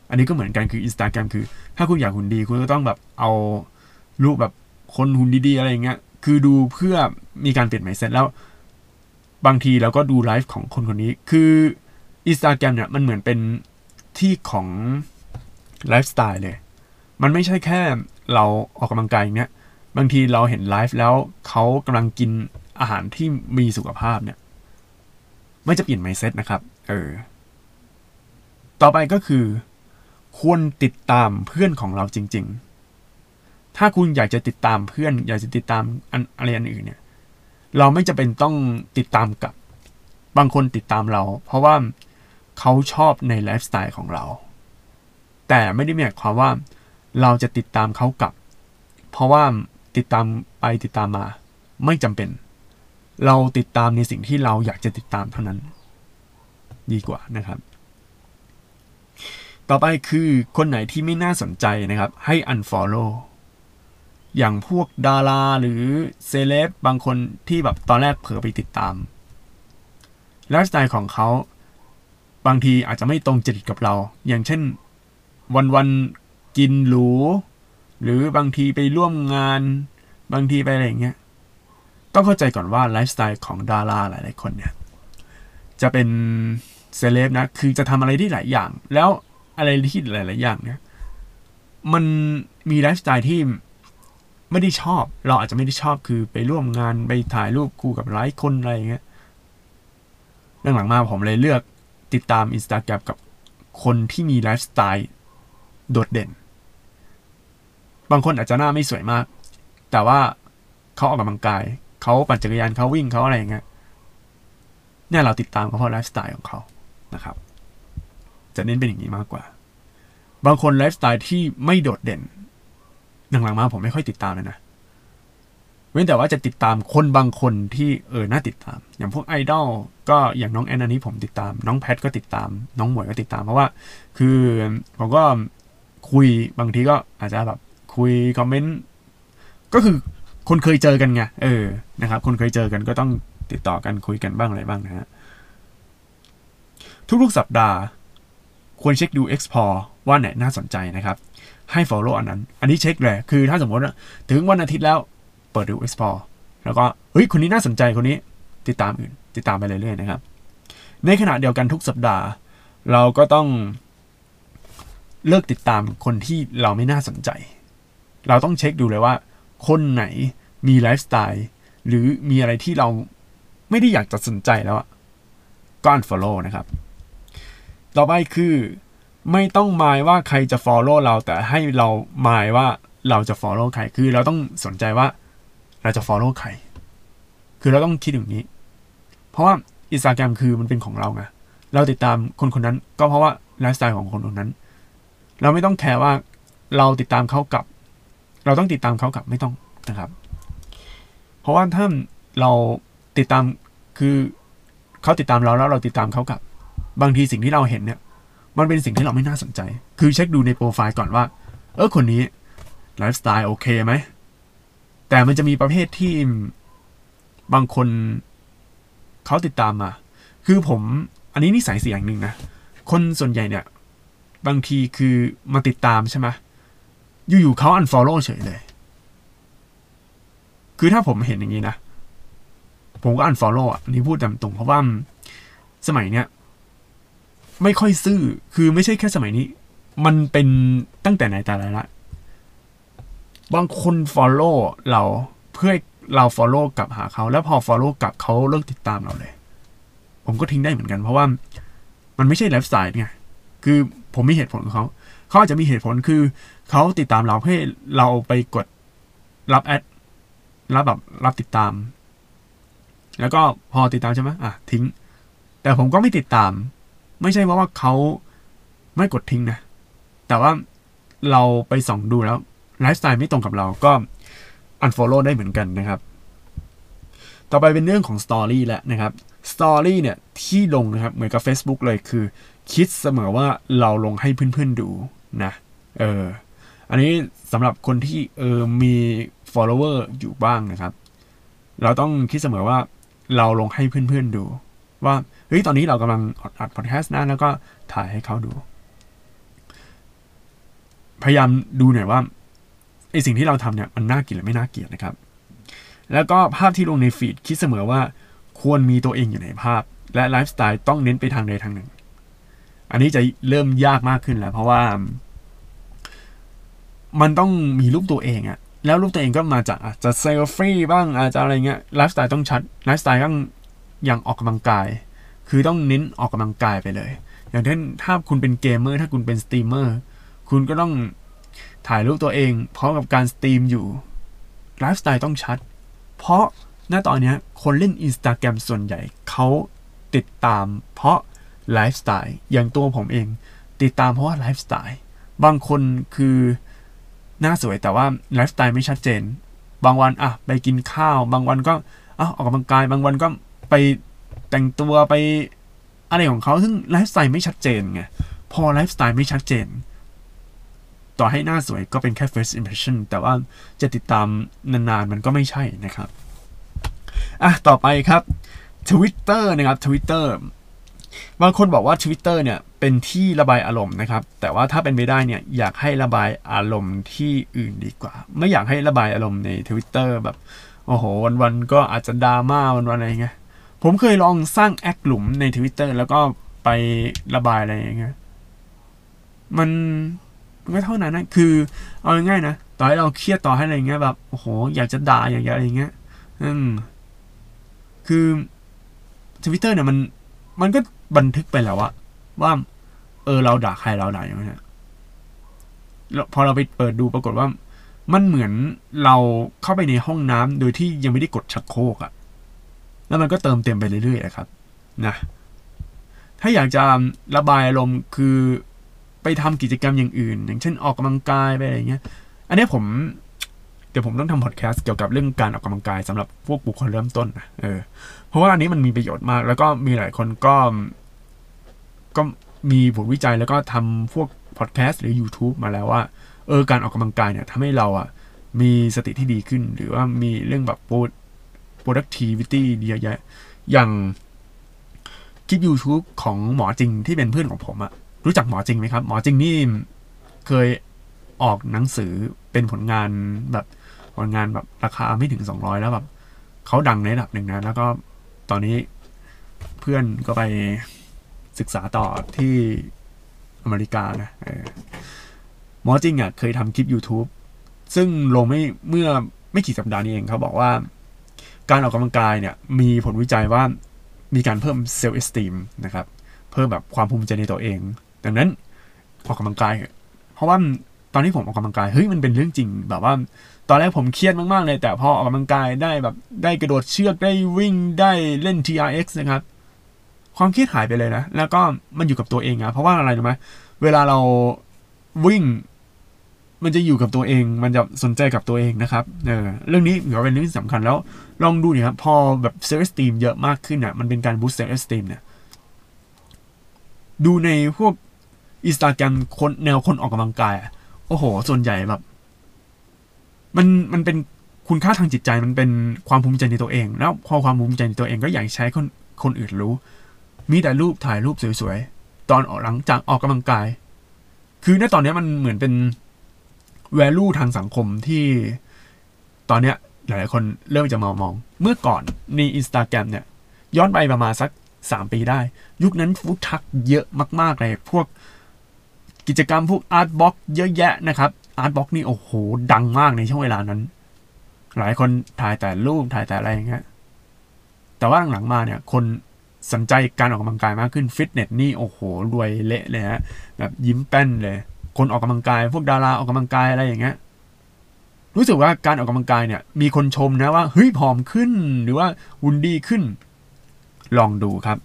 S1: อันนี้ก็เหมือนกันคือ Instagram คือ ถ้าคุณอยากหุ่นดีคุณก็ต้องแบบเอารูปแบบคนหุ่นดีๆอะไรอย่างเงี้ยคือดูเพื่อมีการเปลี่ยนใหม่เสร็จแล้ว บางทีเราก็ดูไลฟ์ของคนคนนี้ คือ Instagram เนี่ยมันเหมือนเป็น ที่ของไลฟ์สไตล์เลย มันไม่ใช่แค่เราออกกำลังกายอย่างเนี้ย บางทีเราเห็นไลฟ์แล้วเขากำลังกินอาหารที่มีสุขภาพเนี่ย ไม่จะเปลี่ยนไมเซ็ตนะครับ เออ ต่อไปก็คือ ควรติดตามเพื่อนของเราจริง ๆ ถ้าคุณอยากจะติดตามเพื่อน อยากจะติดตามออะไรอันอื่นเนี่ย เราไม่จะเป็นต้องติดตามกับบางคนติดตามเรา เพราะว่า เขาชอบในไลฟ์สไตล์ของเรา แต่ไม่ได้หมายความว่าเราจะติดตามเขากลับ เพราะว่าติดตามไปติดตามมา ไม่จำเป็น เราติดตามในสิ่งที่เราอยากจะติดตามเท่านั้น ดีกว่านะครับ ต่อไปคือคนไหนที่ไม่น่าสนใจนะครับ ให้ unfollow อย่างพวกดาราหรือเซเลบบางคนที่แบบตอนแรกเผลอไปติดตามไลฟ์สไตล์ของเขา บางทีอาจจะไม่ตรงจริตกับเรา อย่างเช่น วันๆกินหรู หรือบางทีไปร่วมงาน บางทีไปอะไรอย่างเงี้ยต้องเข้าใจก่อนว่าไลฟ์สไตล์ของดาราหลาย ๆ คนเนี่ย จะเป็นเซเลบนะ คือจะทำอะไรที่หลายอย่าง แล้วอะไรที่หลาย ๆ อย่างเนี่ย มันมีไลฟ์สไตล์ที่ไม่ได้ชอบ เราอาจจะไม่ได้ชอบคือไปร่วมงานไปถ่ายรูปคู่กับหลายคนอะไรอย่างเงี้ยหลังๆมาผมเลยเลือก ติดตามอินสตาแกรมกับคนที่มีไลฟ์สไตล์โดดเด่น บางคนอาจจะหน้าไม่สวยมาก แต่ว่าเขาออกกำลังกาย เขาปั่นจักรยานเขาวิ่งเขาอะไรอย่างเงี้ยเนี่ยเราติดตามเขาเพราะไลฟ์สไตล์ของเขานะครับ จะเน้นเป็นอย่างนี้มากกว่า บางคนไลฟ์สไตล์ที่ไม่โดดเด่นหลังๆมาผมไม่ค่อยติดตามเลยนะ เว้นแต่ว่าจะติดตามคนบางคนที่เออน่าติดตาม อย่างพวกไอดอลก็อย่างน้องแอนอันนี้ผมติดตาม น้องแพทก็ติดตาม น้องหมวยก็ติดตามเพราะว่า คือผมก็คุยบางทีก็อาจจะแบบคุยคอมเมนต์ก็คือคนเคยเจอกันไงเออนะครับ คนเคยเจอกันก็ต้องติดต่อกันคุยกันบ้างอะไรบ้างนะฮะทุกๆสัปดาห์ ควรเช็คดู Explore ว่าไหนน่าสนใจนะครับ ให้ follow อันนั้น อันนี้เช็คเลย คือถ้าสมมติถึงวันอาทิตย์แล้ว เปิดดู Explore แล้วก็เฮ้ยคนนี้น่าสนใจคนนี้ติดตามอื่น ติดตามไปเรื่อยๆนะครับ ในขณะเดียวกันทุกสัปดาห์ เราก็ต้องเลิกติดตามคนที่เราไม่น่าสนใจ เราต้องเช็คดูเลยว่า คนไหนมีไลฟ์สไตล์หรือมีอะไรที่เราไม่ได้อยากจะสนใจแล้วก็ unfollow นะครับ ต่อไปคือไม่ต้องหมายว่าใครจะ follow เราแต่ให้เราหมายว่าเราจะ follow ใคร คือเราต้องสนใจว่า เราจะ follow ใคร คือเราต้องคิดอย่างนี้ เพราะว่าอินสตาแกรมคือมันเป็นของเราไง เราติดตามคนคนนั้นก็เพราะว่าไลฟ์สไตล์ของคนคนนั้น เราไม่ต้องแคร์ว่าเราติดตามเขากับ เราต้องติดตามเขากับไม่ต้องนะครับ เพราะว่าถ้าเราติดตามคือเขาติดตามเราแล้วเราติดตามเขากับ บางทีสิ่งที่เราเห็นเนี่ย มันเป็นสิ่งที่เราไม่น่าสนใจ คือเช็คดูในโปรไฟล์ก่อนว่า เออคนนี้ไลฟ์สไตล์โอเคไหม แต่มันจะมีประเภทที่บางคนเขาติดตามมา คือผมอันนี้นิสัยเสียงหนึ่งนะ คนส่วนใหญ่เนี่ย บางทีคือมาติดตามใช่ไหมอยู่ๆเขา unfollow เฉยเลย คือถ้าผมเห็นอย่างนี้นะ ผมก็ unfollow อะนี่พูดตามตรงเพราะว่าสมัยเนี้ยไม่ค่อยซื่อ คือไม่ใช่แค่สมัยนี้ มันเป็นตั้งแต่ไหนแต่ไรละ บางคน follow เราเพื่อเรา follow กลับหาเขา แล้วพอ follow กลับเขาเลิกติดตามเราเลย ผมก็ทิ้งได้เหมือนกัน เพราะว่ามันไม่ใช่ไลฟ์สไตล์ไงคือผมมีเหตุผลของเขาเขาอาจจะมีเหตุผลคือเขาติดตามเราเพื่อเราไปกดรับแอดรับแบบรับติดตาม แล้วก็พอติดตามใช่ไหมอะทิ้ง แต่ผมก็ไม่ติดตาม ไม่ใช่เพราะว่าเขาไม่กดทิ้งนะ แต่ว่าเราไปส่องดูแล้ว ไลฟ์สไตล์ไม่ตรงกับเราก็ unfollow ได้เหมือนกันนะครับ ต่อไปเป็นเรื่องของ Story แล้วนะครับ Story เนี่ยที่ลงนะครับเหมือนกับ Facebook เลยคือ คิดเสมอว่าเราลงให้เพื่อนๆดูนะเอออันนี้สำหรับคนที่เออมี follower อยู่บ้างนะครับ เราต้องคิดเสมอว่าเราลงให้เพื่อนๆดู ว่าเฮ้ยตอนนี้เรากำลังอัดพอดแคสต์นะแล้วก็ถ่ายให้เขาดู พยายามดูหน่อยว่า ไอสิ่งที่เราทำเนี่ยมันน่าเกลียดหรือไม่น่าเกลียดนะครับ แล้วก็ภาพที่ลงในฟีดคิดเสมอว่าควรมีตัวเองอยู่ในภาพ และไลฟ์สไตล์ต้องเน้นไปทางใดทางหนึ่ง อันนี้จะเริ่มยากมากขึ้นแล้วเพราะว่า มันต้องมีรูปตัวเองอะแล้วรูปตัวเองก็มาจากอาจจะเซลฟี่บ้างอาจจะอะไรเงี้ยไลฟ์สไตล์ต้องชัดไลฟ์สไตล์ต้องอย่างออกกำลังกาย คือต้องเน้นออกกำลังกายไปเลย อย่างเช่นถ้าคุณเป็นเกมเมอร์ถ้าคุณเป็นสตรีมเมอร์คุณก็ต้อง ถ่ายรูปตัวเองพร้อมกับการสตรีมอยู่ไลฟ์สไตล์ต้องชัด เพราะณตอนนี้คนเล่น Instagram ส่วนใหญ่เขาติดตาม เพราะไลฟ์สไตล์อย่างตัวผมเอง ติดตามเพราะว่าไลฟ์สไตล์บางคนคือหน้าสวยแต่ว่าไลฟ์สไตล์ไม่ชัดเจน บางวันอะไปกินข้าว บางวันก็อะออกกำลังกาย บางวันก็ไปแต่งตัวไปอะไรของเขาซึ่งไลฟ์สไตล์ไม่ชัดเจนไงพอไลฟ์สไตล์ไม่ชัดเจน ต่อให้หน้าสวยก็เป็นแค่ first impression แต่ว่าจะติดตามนานๆมันก็ไม่ใช่นะครับ อะ ต่อไปครับ Twitter นะครับ Twitter บางคนบอกว่า Twitter เนี่ยเป็นที่ระบายอารมณ์นะครับ แต่ว่าถ้าเป็นไปได้เนี่ยอยากให้ระบายอารมณ์ที่อื่นดีกว่า ไม่อยากให้ระบายอารมณ์ใน Twitter แบบโอ้โหวันๆก็อาจจะดราม่าวันๆอะไรเงี้ยผมเคยลองสร้างแอคหลุมใน Twitter แล้วก็ไประบายอะไรอย่างเงี้ยมัน มันก็เท่านั้นนะคือเอาง่ายๆนะต่อให้เราเครียดต่อให้อะไรเงี้ยแบบโอ้โหอยากจะด่าอยากจะอะไรเงี้ยอืมคือทวิตเตอร์เนี่ยมัน มันก็บันทึกไปแล้วอะว่า เออเราด่าใครเราด่าอย่างเงี้ยพอเราไปเปิดดูปรากฏว่า มันเหมือนเราเข้าไปในห้องน้ำโดยที่ยังไม่ได้กดชักโครกอะแล้วมันก็เติมเต็มไปเรื่อยๆครับ นะ ถ้าอยากจะระบายอารมณ์คือ ไปทำกิจกรรมอย่างอื่น อย่างเช่นออกกำลังกายไปอะไรเงี้ย อันนี้ผมเดี๋ยวผมต้องทำพอดแคสต์เกี่ยวกับเรื่องการออกกำลังกายสำหรับพวกบุคคลเริ่มต้นนะเออเพราะว่าอันนี้มันมีประโยชน์มาก แล้วก็มีหลายคนก็ ก็มีผลวิจัยแล้วก็ทำพวกพอดแคสต์หรือ YouTube มาแล้วว่าเออการออกกำลังกายเนี่ยทำให้เราอะมีสติที่ดีขึ้น หรือว่ามีเรื่องแบบ productivity ดีเยอะอย่างคลิป YouTube ของหมอจริงที่เป็นเพื่อนของผมอะ รู้จักหมอจริงไหมครับ หมอจริงนี่เคยออกหนังสือเป็นผลงานแบบผลงานแบบราคาไม่ถึงสองร้อยแล้วแบบเขาดังในระดับหนึ่งนะ แล้วก็ตอนนี้เพื่อนก็ไปศึกษาต่อที่อเมริกานะหมอจริงอะเคยทำคลิป YouTube ซึ่งลงไม่เมื่อไม่กี่สัปดาห์นี้เองเขาบอกว่า การออกกำลังกายเนี่ย มีผลวิจัยว่ามีการเพิ่มเซลล์เอสติมนะครับ เพิ่มแบบความภูมิใจในตัวเอง ดังนั้นออกกำลังกายเพราะว่าตอนที่ผมออกกำลังกายเฮ้ยมันเป็นเรื่องจริง แบบว่า ตอนแรกผมเครียดมากๆเลย แต่พอออกกำลังกายได้แบบได้กระโดดเชือกได้วิ่งได้เล่น TRX นะครับ ความเครียดหายไปเลยนะ แล้วก็มันอยู่กับตัวเองอะเพราะว่าอะไรรู้ไหมเวลาเราวิ่ง มันจะอยู่กับตัวเอง มันจะสนใจกับตัวเองนะครับเออเรื่องนี้ถือว่าเป็นเรื่องสำคัญแล้ว ลองดูเนี่ยครับพอแบบเซลล์สตีมเยอะมากขึ้นเนี่ยมันเป็นการบูสต์เซลล์สตีมเนี่ยดูในพวก อินสตาแกรมคนแนวคนออกกำลังกายโอ้โห ส่วนใหญ่แบบ มันมันเป็นคุณค่าทางจิตใจมันเป็นความภูมิใจในตัวเอง แล้วพอความภูมิใจในตัวเองก็อยากใช้คนคนอื่นรู้ มีแต่รูปถ่ายรูปสวยๆ ตอนออกหลังจากออกกำลังกาย คือในตอนนี้มันเหมือนเป็น value ทางสังคมที่ตอนเนี้ยหลายๆคนเริ่มจะมามอง เมื่อก่อนในอินสตาแกรมเนี่ย ย้อนไปประมาณสักสามปีได้ ยุคนั้น food truck เยอะมาก ๆ เลย พวก กิจกรรมพวก Artbox เยอะแยะนะครับ Artbox นี่โอ้โหดังมากในช่วงเวลานั้น หลายคนถ่ายแต่รูปถ่ายแต่อะไรอย่างเงี้ยแต่ว่าหลังๆมาเนี่ย คนสนใจการออกกำลังกายมากขึ้นฟิตเนสนี่โอ้โหรวยเละเลยฮะแบบยิ้มแป้นเลย คนออกกำลังกาย พวกดาราออกกำลังกายอะไรอย่างเงี้ยรู้สึกว่าการออกกำลังกายเนี่ย มีคนชมนะว่าเฮ้ยผอมขึ้นหรือว่าหุ่นดีขึ้น ลองดูครับ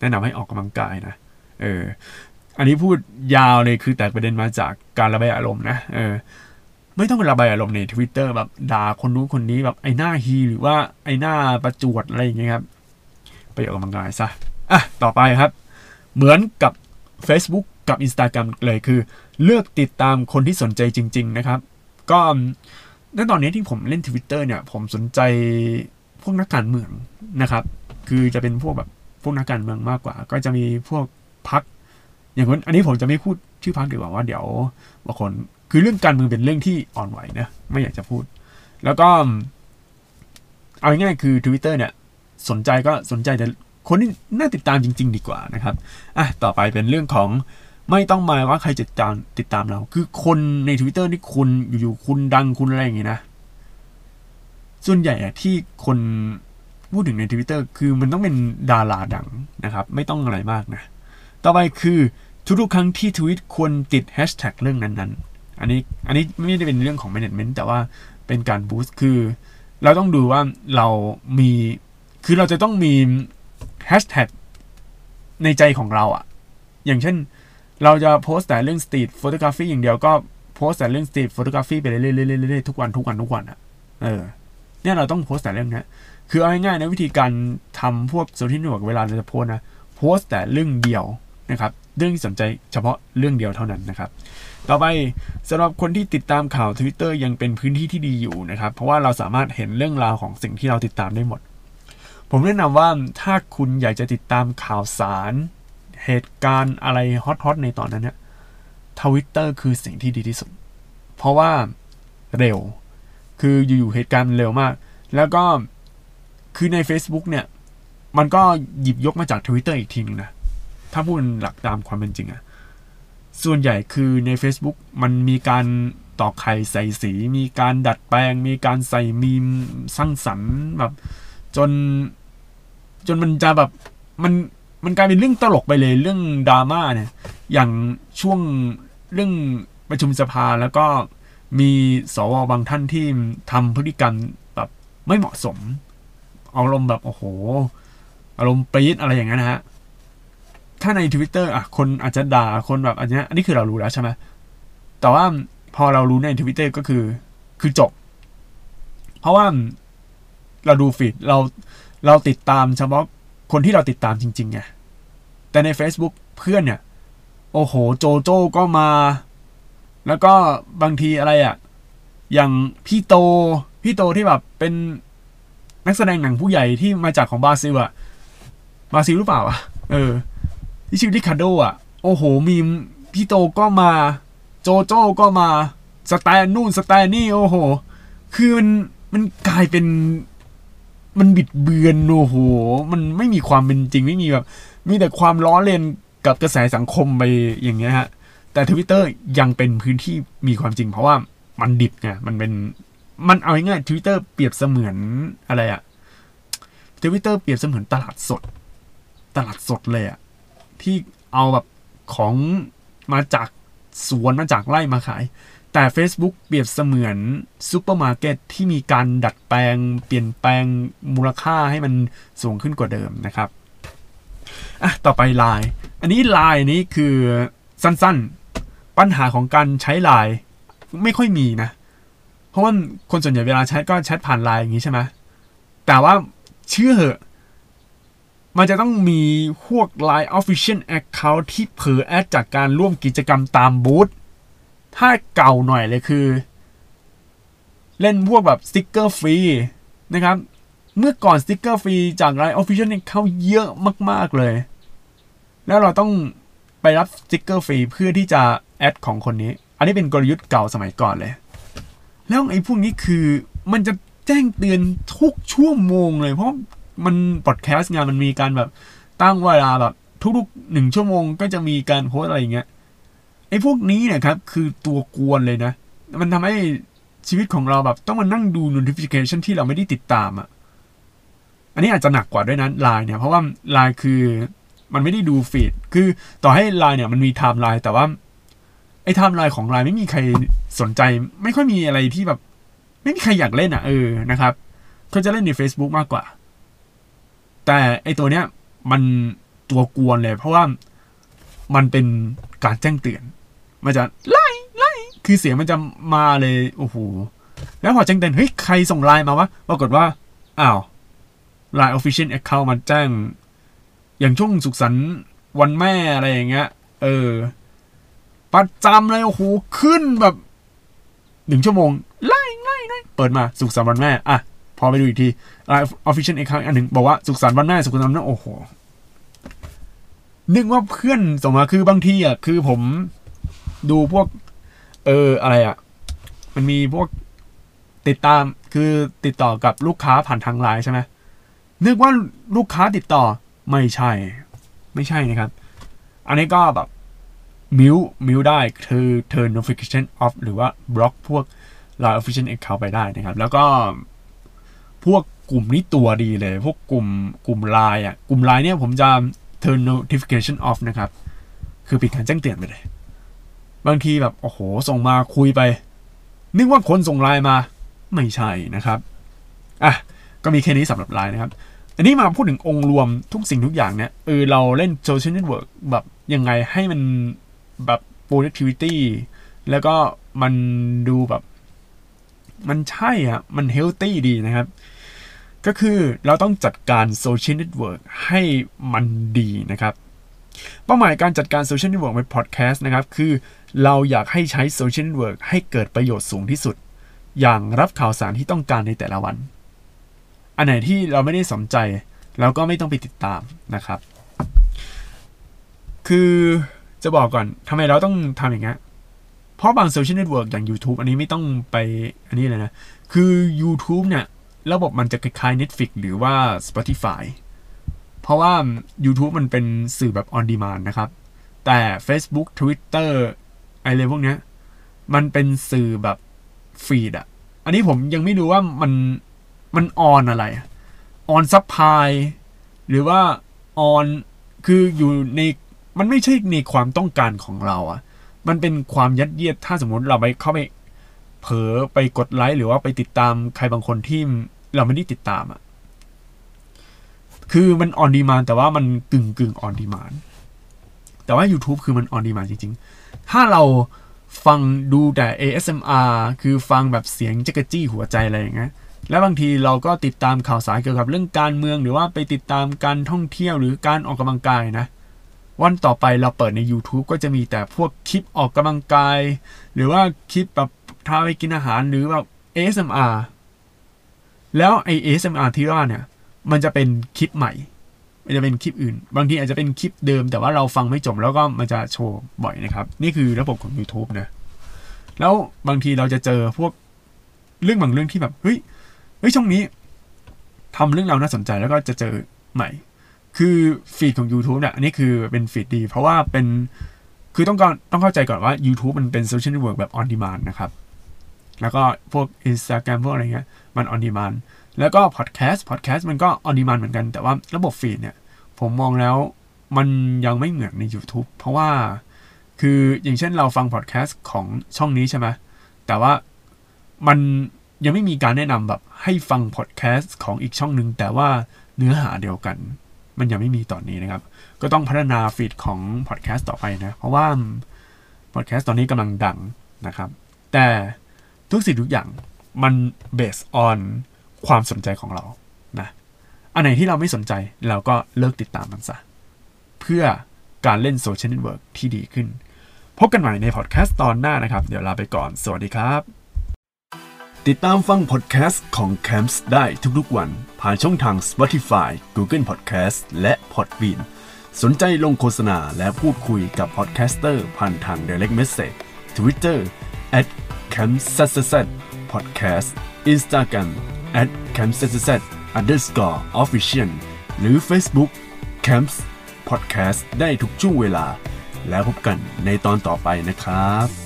S1: แนะนำให้ออกกำลังกายนะเออ อันนี้พูดยาวเลยคือแตกประเด็นมาจากการระบายอารมณ์นะเออไม่ต้องระบายอารมณ์ในทวิตเตอร์แบบด่าคนนู้นคนนี้แบบไอ้หน้าฮีหรือว่าไอ้หน้าประจวดอะไรอย่างเงี้ยครับ ไปออกกำลังกายซะอะต่อไปครับ เหมือนกับ Facebook กับ Instagram เลยคือ เลือกติดตามคนที่สนใจจริง ๆ นะครับ ก็ในตอนนี้ที่ผมเล่น Twitter เนี่ย ผมสนใจพวกนักการเมืองนะครับ คือจะเป็นพวกแบบพวกนักการเมืองมากกว่า ก็จะมีพวกพัก อย่างนั้นอันนี้ผมจะไม่พูดชื่อพักดีกว่าว่าเดี๋ยวบางคนคือเรื่องการเมืองเป็นเรื่องที่อ่อนไหวนะไม่อยากจะพูด แล้วก็ เอาง่ายๆคือ Twitter เนี่ย สนใจก็สนใจแต่คนที่น่าติดตามจริง ๆ ดีกว่านะครับอะต่อไปเป็นเรื่องของไม่ต้องมาว่าใครจะติดตามติดตามเรา คือคนใน Twitter ที่คุณอยู่ๆคุณดังคุณอะไรอย่างงี้นะ ส่วนใหญ่ที่คนพูดถึงใน Twitter คือมันต้องเป็นดาราดังนะครับ ไม่ต้องอะไรมากนะ ต่อไปคือ ทุกๆครั้งที่ทวิตควรติดแฮชแท็กเรื่องนั้นๆ อันนี้อันนี้ไม่ได้เป็นเรื่องของ management แต่ว่าเป็นการ boost คือ เราต้องดูว่าเรามีคือเราจะต้องมีแฮชแท็กในใจของเราอะอย่างเช่น เราจะโพสต์แต่เรื่อง street photography อย่างเดียวก็โพสต์แต่เรื่อง street photography ไปเรื่อยๆทุกวันทุกวันทุกวันอะเออเนี่ยเราต้องโพสต์แต่เรื่องนี้คือเอาง่ายๆนะวิธีการทำพวกโซเชียลเน็ตเวิร์กเวลาเราจะโพสต์นะโพสต์แต่เรื่องเดียวนะครับ เรื่องที่สนใจเฉพาะเรื่องเดียวเท่านั้นนะครับ ต่อไปสำหรับคนที่ติดตามข่าว Twitter ยังเป็นพื้นที่ที่ดีอยู่นะครับ เพราะว่าเราสามารถเห็นเรื่องราวของสิ่งที่เราติดตามได้หมด ผมแนะนำว่าถ้าคุณอยากจะติดตามข่าวสาร เหตุการณ์อะไรฮอตๆในตอนนั้นเนี่ยทวิตเตอร์คือสิ่งที่ดีที่สุด เพราะว่าเร็ว คืออยู่ๆเหตุการณ์เร็วมาก แล้วก็คือใน Facebook เนี่ย มันก็หยิบยกมาจาก Twitter อีกทีนึงนะ ถ้าพูดหลักตามความเป็นจริงอะส่วนใหญ่คือใน Facebook มันมีการตอกไข่ใส่สี มีการดัดแปลง มีการใส่มีมสร้างสรรค์แบบจน จนมันจะแบบมันมันกลายเป็นเรื่องตลกไปเลยเรื่องดราม่าเนี่ย อย่างช่วงเรื่องประชุมสภาแล้วก็มีสวบางท่านที่ทำพฤติกรรมแบบไม่เหมาะสมอารมณ์แบบโอ้โห อารมณ์ปรี๊ดอะไรอย่างเงี้ยนะฮะ ถ้าในทวิตเตอร์อะคนอาจจะด่าคนแบบอันนี้อันนี้คือเรารู้แล้วใช่ไหมแต่ว่าพอเรารู้ในทวิตเตอร์ก็คือคือจบ เพราะว่าเราดูฟีดเราเราติดตามเฉพาะคนที่เราติดตามจริงๆไงแต่ใน Facebook เพื่อนเนี่ย โอ้โหโจโจ้ก็มา แล้วก็บางทีอะไรอะ่ะ อย่างพี่โต พี่โตที่แบบเป็นนักแสดงหนังผู้ใหญ่ที่มาจากของบราซิลอะบราซิลหรือเปล่าอะเออ ที่ชื่อริคาโดอะ โอ้โห มีพี่โตก็มา โจโจ้ก็มา stand นู่น stand นี่ โอ้โห คือมันมันกลายเป็น มันบิดเบือนโอ้โห มันไม่มีความเป็นจริงไม่มีแบบ มีแต่ความล้อเล่นกับกระแสสังคมไปอย่างเงี้ยฮะ แต่ทวิตเตอร์ยังเป็นพื้นที่มีความจริง เพราะว่ามันดิบไง มันเป็น มันเอาง่ายๆทวิตเตอร์เปรียบเสมือนอะไรอะทวิตเตอร์เปรียบเสมือนตลาดสด ตลาดสดเลยอะ ที่เอาแบบของมาจากสวนมาจากไร่มาขาย แต่ Facebook เปรียบเสมือนซูเปอร์มาร์เก็ตที่มีการดัดแปลง เปลี่ยนแปลงมูลค่าให้มันสูงขึ้นกว่าเดิมนะครับอะต่อไปไลน์อันนี้ไลน์นี้คือสั้นๆ ปัญหาของการใช้ไลน์ไม่ค่อยมีนะ เพราะว่าคนส่วนใหญ่เวลาแชทก็แชทผ่านไลน์อย่างนี้ใช่ไหมแต่ว่าเชื่อเหอะ มันจะต้องมีพวก Line Official Account ที่เผลอ add จากการร่วมกิจกรรมตามบูธถ้าเก่าหน่อยเลยคือ เล่นพวกแบบสติกเกอร์ฟรีนะครับ เมื่อก่อนสติกเกอร์ฟรีจาก Line Official Account เยอะมาก ๆ เลย แล้วเราต้องไปรับสติกเกอร์ฟรีเพื่อที่จะ add ของคนนี้ อันนี้เป็นกลยุทธ์เก่าสมัยก่อนเลย แล้วไอ้พวกนี้คือมันจะแจ้งเตือนทุกชั่วโมงเลย เพราะ มัน broadcast งานมันมีการแบบตั้งเวลาแบบทุกๆหนึ่งชั่วโมงก็จะมีการโพสต์อะไรอย่างเงี้ยไอ้พวกนี้เนี่ยครับคือตัวกวนเลยนะ มันทำให้ชีวิตของเราแบบต้องมานั่งดู notification ที่เราไม่ได้ติดตามอะ่ะ อันนี้อาจจะหนักกว่าด้วยนะไลน์เนี่ย เพราะว่าไลน์คือมันไม่ได้ดู feed คือต่อให้ไลน์เนี่ยมันมีไทม์ไลน์แต่ว่าไอ้ไทม์ไลน์ของไลน์ไม่มีใครสนใจ ไม่ค่อยมีอะไรที่แบบ ไม่มีใครอยากเล่นอะเออนะครับเขาจะเล่นใน Facebook มากกว่า แต่ไอตัวเนี้ยมันตัวกวนเลย เพราะว่ามันเป็นการแจ้งเตือน มันจะไล่ไล่คือเสียงมันจะมาเลยโอ้โหแล้วพอแจ้งเตือนเฮ้ยใครส่งไลน์มาวะปรากฏว่าอ้าวไลน์ Official Account มันแจ้ง อย่างช่วงสุขสันต์วันแม่อะไรอย่างเงี้ย เออ ประจำเลยโอ้โหขึ้นแบบหนึ่งชั่วโมงไล่ไล่ไล่เปิดมาสุขสันต์วันแม่ อะ พอไปดูอีกทีไลน์ Official Account อันหนึ่งบอกว่าสุขสันต์วันแม่สุขสันต์วันโอ้โหนึกว่าเพื่อนส่งมาคือบางทีอะคือผมดูพวก เอออะไรอะ มันมีพวกติดตามคือติดต่อกับลูกค้าผ่านทางไลน์ใช่ไหมนึกว่าลูกค้าติดต่อไม่ใช่ ไม่ใช่นะครับ อันนี้ก็แบบมิวมิวได้คือ turn notification off หรือว่าบล็อกพวก Line Official Account ไปได้นะครับ แล้วก็ พวกกลุ่มนี้ตัวดีเลย พวกกลุ่มกลุ่มไลน์อะ กลุ่มไลน์เนี่ยผมจะ turn notification off นะครับ คือปิดการแจ้งเตือนไปเลย บางทีแบบ โอ้โห ส่งมาคุยไป นึกว่าคนส่งไลน์มา ไม่ใช่นะครับอะก็มีแค่นี้สำหรับไลน์นะครับ อันนี้มาพูดถึงองค์รวมทุกสิ่งทุกอย่างเนี่ยเออเราเล่นโซเชียลเน็ตเวิร์กแบบยังไงให้มันแบบ productivity แล้วก็มันดูแบบ มันใช่อะมัน healthy ดีนะครับ ก็คือเราต้องจัดการโซเชียลเน็ตเวิร์กให้มันดีนะครับ เป้าหมายการจัดการโซเชียลเน็ตเวิร์กในพอดแคสต์นะครับ คือเราอยากให้ใช้โซเชียลเน็ตเวิร์กให้เกิดประโยชน์สูงที่สุด อย่างรับข่าวสารที่ต้องการในแต่ละวัน อันไหนที่เราไม่ได้สนใจเราก็ไม่ต้องไปติดตามนะครับ คือจะบอกก่อนทำไมเราต้องทำอย่างเงี้ยเพราะบางโซเชียลเน็ตเวิร์กอย่าง YouTube อันนี้ไม่ต้องไปอันนี้เลยนะ คือ YouTube เนี่ย ระบบมันจะคล้ายๆ Netflix หรือว่า Spotify เพราะว่า YouTube มันเป็นสื่อแบบ on demand นะครับ แต่ Facebook Twitter อะไรพวกเนี้ย มันเป็นสื่อแบบ feed อะอันนี้ผมยังไม่รู้ว่ามันมัน on อะไร on supply หรือว่า on คืออยู่ในมันไม่ใช่ในความต้องการของเราอะมันเป็นความยัดเยียดถ้าสมมติเราไปเข้าไปเผลอไปกดไลค์หรือว่าไปติดตามใครบางคนที่ เราไม่ได้ติดตามอะคือมันออนดีมานแต่ว่ามันกึ่งกึ่งออนดีมานแต่ว่า YouTube คือมันออนดีมานจริง ๆ ถ้าเราฟังดูแต่ ASMR คือฟังแบบเสียงจักรจี้หัวใจอะไรอย่างเงี้ยแล้วบางทีเราก็ติดตามข่าวสารเกี่ยวกับเรื่องการเมือง หรือว่าไปติดตามการท่องเที่ยวหรือการออกกำลังกายนะ วันต่อไปเราเปิดใน YouTube ก็จะมีแต่พวกคลิปออกกำลังกาย หรือว่าคลิปแบบท้าไปกินอาหารหรือแบบ ASMR แล้วไอ ASMR ที่ว่าเนี่ย มันจะเป็นคลิปใหม่ มันจะเป็นคลิปอื่น บางทีอาจจะเป็นคลิปเดิม แต่ว่าเราฟังไม่จบแล้วก็มันจะโชว์บ่อยนะครับ นี่คือระบบของ YouTube นะ แล้วบางทีเราจะเจอพวกเรื่องบางเรื่องที่แบบ เฮ้ย เฮ้ยช่องนี้ทำเรื่องเราน่าสนใจแล้วก็จะเจอใหม่ คือฟีดของ YouTube เนี่ยอันนี้คือเป็นฟีดดี เพราะว่าเป็น คือต้องการต้องเข้าใจก่อนว่า YouTube มันเป็นโซเชียลเน็ตเวิร์กแบบ on demand นะครับ แล้วก็พวก Instagram พวกอะไรเงี้ยมัน on demand แล้วก็พอดแคสต์พอดแคสต์มันก็ on demand เหมือนกัน แต่ว่าระบบ feed เนี่ย ผมมองแล้วมันยังไม่เหมือนใน YouTube เพราะว่าคืออย่างเช่นเราฟังพอดแคสต์ของช่องนี้ใช่ไหมแต่ว่ามันยังไม่มีการแนะนำแบบให้ฟังพอดแคสต์ของอีกช่องหนึ่งแต่ว่าเนื้อหาเดียวกัน มันยังไม่มีตอนนี้นะครับ ก็ต้องพัฒนา feed ของพอดแคสต์ต่อไปนะ เพราะว่าพอดแคสต์ตอนนี้กำลังดังนะครับ แต่ ทุกสิ่งทุกอย่างมัน base on ความสนใจของเรานะอันไหนที่เราไม่สนใจเราก็เลิกติดตามมันซะ เพื่อการเล่นโซเชียลเน็ตเวิร์กที่ดีขึ้น พบกันใหม่ในพอดแคสต์ตอนหน้านะครับ เดี๋ยวลาไปก่อน สวัสดีครับ ติดตามฟังพอดแคสต์ของ Camps ได้ทุกๆวัน ผ่านช่องทาง Spotify Google Podcast และ Podbean สนใจลงโฆษณาและพูดคุยกับ podcaster ผ่านทาง Direct Message Twitter c a m p s podcast Instagram at camps underscore official หรือ Facebook camps podcast ได้ทุกช่วงเวลา แล้วพบกันในตอนต่อไปนะครับ